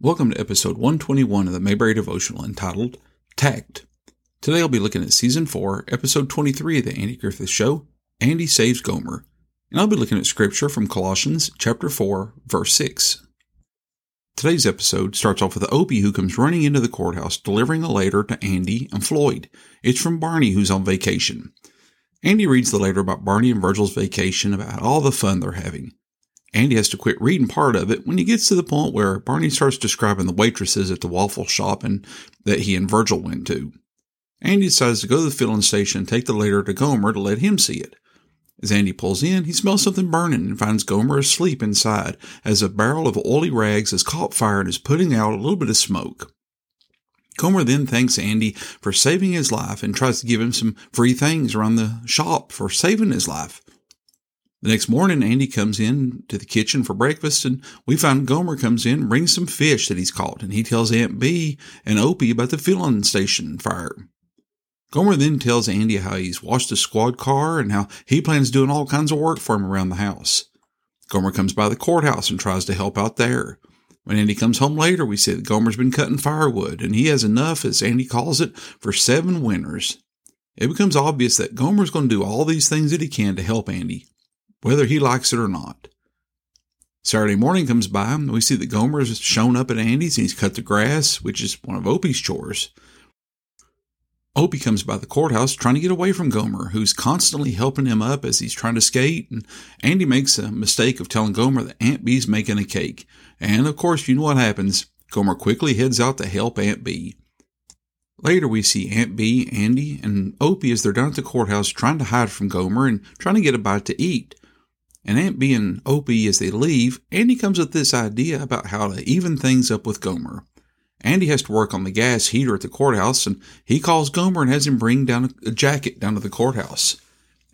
Welcome to episode 121 of the Mayberry Devotional entitled Tact. Today I'll be looking at season 4, episode 23 of the Andy Griffith Show, Andy Saves Gomer. And I'll be looking at scripture from Colossians chapter 4, verse 6. Today's episode starts off with Opie who comes running into the courthouse delivering a letter to Andy and Floyd. It's from Barney who's on vacation. Andy reads the letter about Barney and Virgil's vacation, about all the fun they're having. Andy has to quit reading part of it when he gets to the point where Barney starts describing the waitresses at the waffle shop and that he and Virgil went to. Andy decides to go to the filling station and take the letter to Gomer to let him see it. As Andy pulls in, he smells something burning and finds Gomer asleep inside as a barrel of oily rags has caught fire and is putting out a little bit of smoke. Gomer then thanks Andy for saving his life and tries to give him some free things around the shop for saving his life. The next morning, Andy comes in to the kitchen for breakfast, and we find Gomer comes in and brings some fish that he's caught, and he tells Aunt Bee and Opie about the filling station fire. Gomer then tells Andy how he's washed a squad car and how he plans doing all kinds of work for him around the house. Gomer comes by the courthouse and tries to help out there. When Andy comes home later, we see that Gomer's been cutting firewood, and he has enough, as Andy calls it, for seven winters. It becomes obvious that Gomer's going to do all these things that he can to help Andy whether he likes it or not. Saturday morning comes by, and we see that Gomer has shown up at Andy's and he's cut the grass, which is one of Opie's chores. Opie comes by the courthouse trying to get away from Gomer, who's constantly helping him up as he's trying to skate, and Andy makes a mistake of telling Gomer that Aunt Bee's making a cake. And of course, you know what happens. Gomer quickly heads out to help Aunt Bee. Later, we see Aunt Bee, Andy, and Opie as they're down at the courthouse trying to hide from Gomer and trying to get a bite to eat and Aunt Bee and Opie as they leave, Andy comes with this idea about how to even things up with Gomer. Andy has to work on the gas heater at the courthouse, and he calls Gomer and has him bring down a jacket down to the courthouse.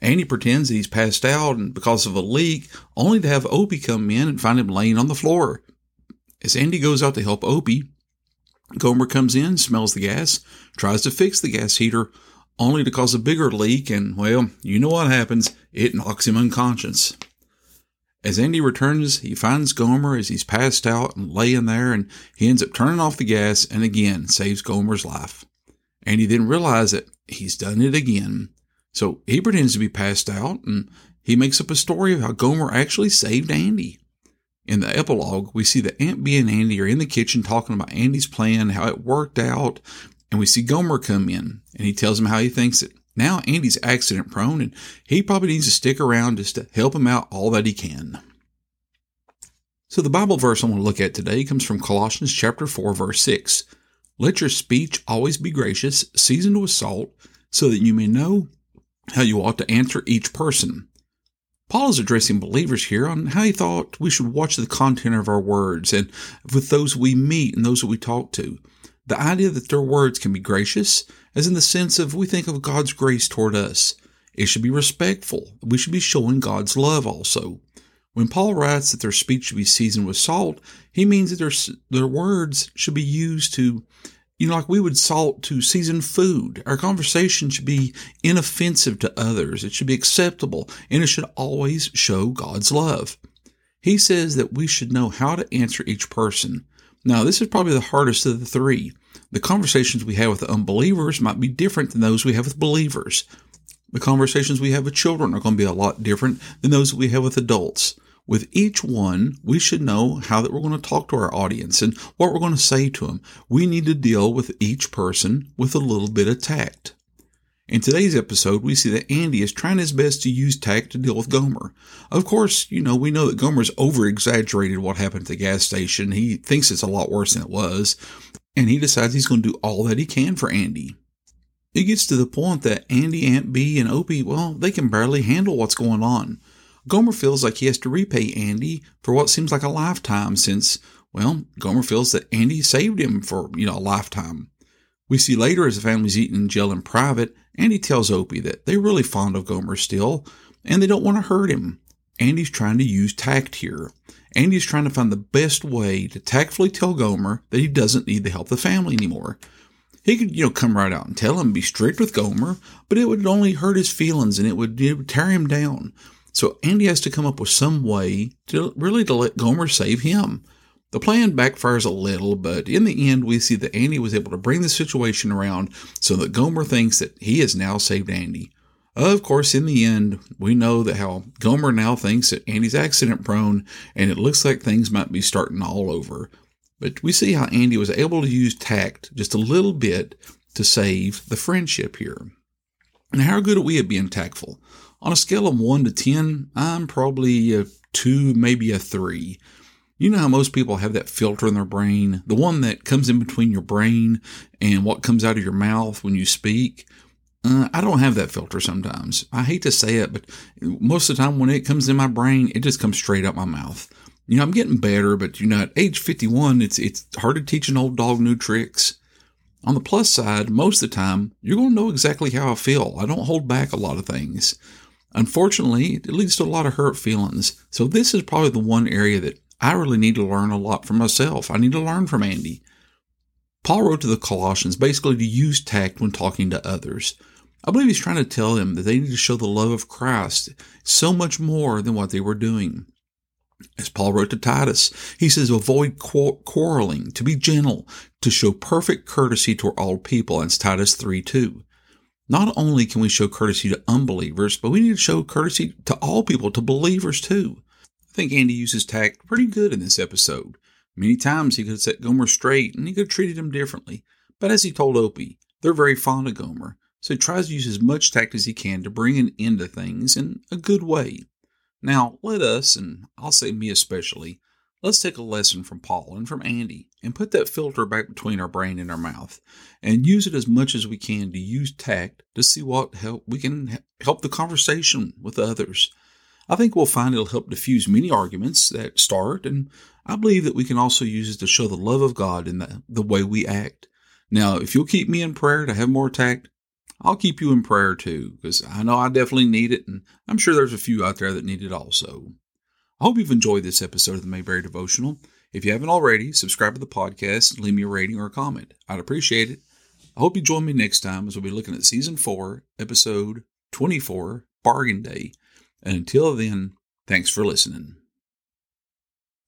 Andy pretends that he's passed out and because of a leak, only to have Opie come in and find him laying on the floor. As Andy goes out to help Opie, Gomer comes in, smells the gas, tries to fix the gas heater, only to cause a bigger leak, and well, you know what happens. It knocks him unconscious. As Andy returns, he finds Gomer as he's passed out and laying there, and he ends up turning off the gas and again saves Gomer's life. Andy then realizes that he's done it again. So he pretends to be passed out and he makes up a story of how Gomer actually saved Andy. In the epilogue, we see that Aunt Bee and Andy are in the kitchen talking about Andy's plan, how it worked out, and we see Gomer come in and he tells him how he thinks it now Andy's accident prone and he probably needs to stick around just to help him out all that he can. So the Bible verse I want to look at today comes from Colossians chapter 4 verse 6. Let your speech always be gracious, seasoned with salt, so that you may know how you ought to answer each person. Paul is addressing believers here on how he thought we should watch the content of our words and with those we meet and those that we talk to. The idea that their words can be gracious, as in the sense of we think of God's grace toward us. It should be respectful. We should be showing God's love also. When Paul writes that their speech should be seasoned with salt, he means that their, their words should be used to, you know, like we would salt to season food. Our conversation should be inoffensive to others. It should be acceptable, and it should always show God's love. He says that we should know how to answer each person. Now, this is probably the hardest of the three. The conversations we have with unbelievers might be different than those we have with believers. The conversations we have with children are going to be a lot different than those we have with adults. With each one, we should know how that we're going to talk to our audience and what we're going to say to them. We need to deal with each person with a little bit of tact. In today's episode, we see that Andy is trying his best to use tact to deal with Gomer. Of course, you know, we know that Gomer's over exaggerated what happened at the gas station. He thinks it's a lot worse than it was, and he decides he's going to do all that he can for Andy. It gets to the point that Andy, Aunt Bee, and Opie, well, they can barely handle what's going on. Gomer feels like he has to repay Andy for what seems like a lifetime since, well, Gomer feels that Andy saved him for, you know, a lifetime. We see later as the family's eating gel in private, Andy tells Opie that they're really fond of Gomer still, and they don't want to hurt him. Andy's trying to use tact here. Andy's trying to find the best way to tactfully tell Gomer that he doesn't need to help the family anymore. He could, you know, come right out and tell him, be strict with Gomer, but it would only hurt his feelings and it would, it would tear him down. So Andy has to come up with some way to really to let Gomer save him. The plan backfires a little, but in the end, we see that Andy was able to bring the situation around so that Gomer thinks that he has now saved Andy. Of course, in the end, we know that how Gomer now thinks that Andy's accident prone and it looks like things might be starting all over. But we see how Andy was able to use tact just a little bit to save the friendship here. And how good are we at being tactful? On a scale of 1 to 10, I'm probably a 2, maybe a 3. You know how most people have that filter in their brain, the one that comes in between your brain and what comes out of your mouth when you speak? Uh, I don't have that filter sometimes. I hate to say it, but most of the time when it comes in my brain, it just comes straight out my mouth. You know, I'm getting better, but you know, at age 51, it's it's hard to teach an old dog new tricks. On the plus side, most of the time, you're going to know exactly how I feel. I don't hold back a lot of things. Unfortunately, it leads to a lot of hurt feelings. So this is probably the one area that I really need to learn a lot from myself. I need to learn from Andy. Paul wrote to the Colossians basically to use tact when talking to others. I believe he's trying to tell them that they need to show the love of Christ so much more than what they were doing. As Paul wrote to Titus, he says, avoid quarreling, to be gentle, to show perfect courtesy to all people. That's Titus 3 2. Not only can we show courtesy to unbelievers, but we need to show courtesy to all people, to believers too. Think Andy uses tact pretty good in this episode. Many times he could have set Gomer straight and he could have treated him differently. But as he told Opie, they're very fond of Gomer. So he tries to use as much tact as he can to bring an end to things in a good way. Now, let us, and I'll say me especially, let's take a lesson from Paul and from Andy and put that filter back between our brain and our mouth and use it as much as we can to use tact to see what help we can help the conversation with others. I think we'll find it'll help diffuse many arguments that start, and I believe that we can also use it to show the love of God in the, the way we act. Now, if you'll keep me in prayer to have more tact, I'll keep you in prayer too, because I know I definitely need it, and I'm sure there's a few out there that need it also. I hope you've enjoyed this episode of the Mayberry Devotional. If you haven't already, subscribe to the podcast leave me a rating or a comment. I'd appreciate it. I hope you join me next time as we'll be looking at Season 4, Episode 24, Bargain Day. And until then, thanks for listening.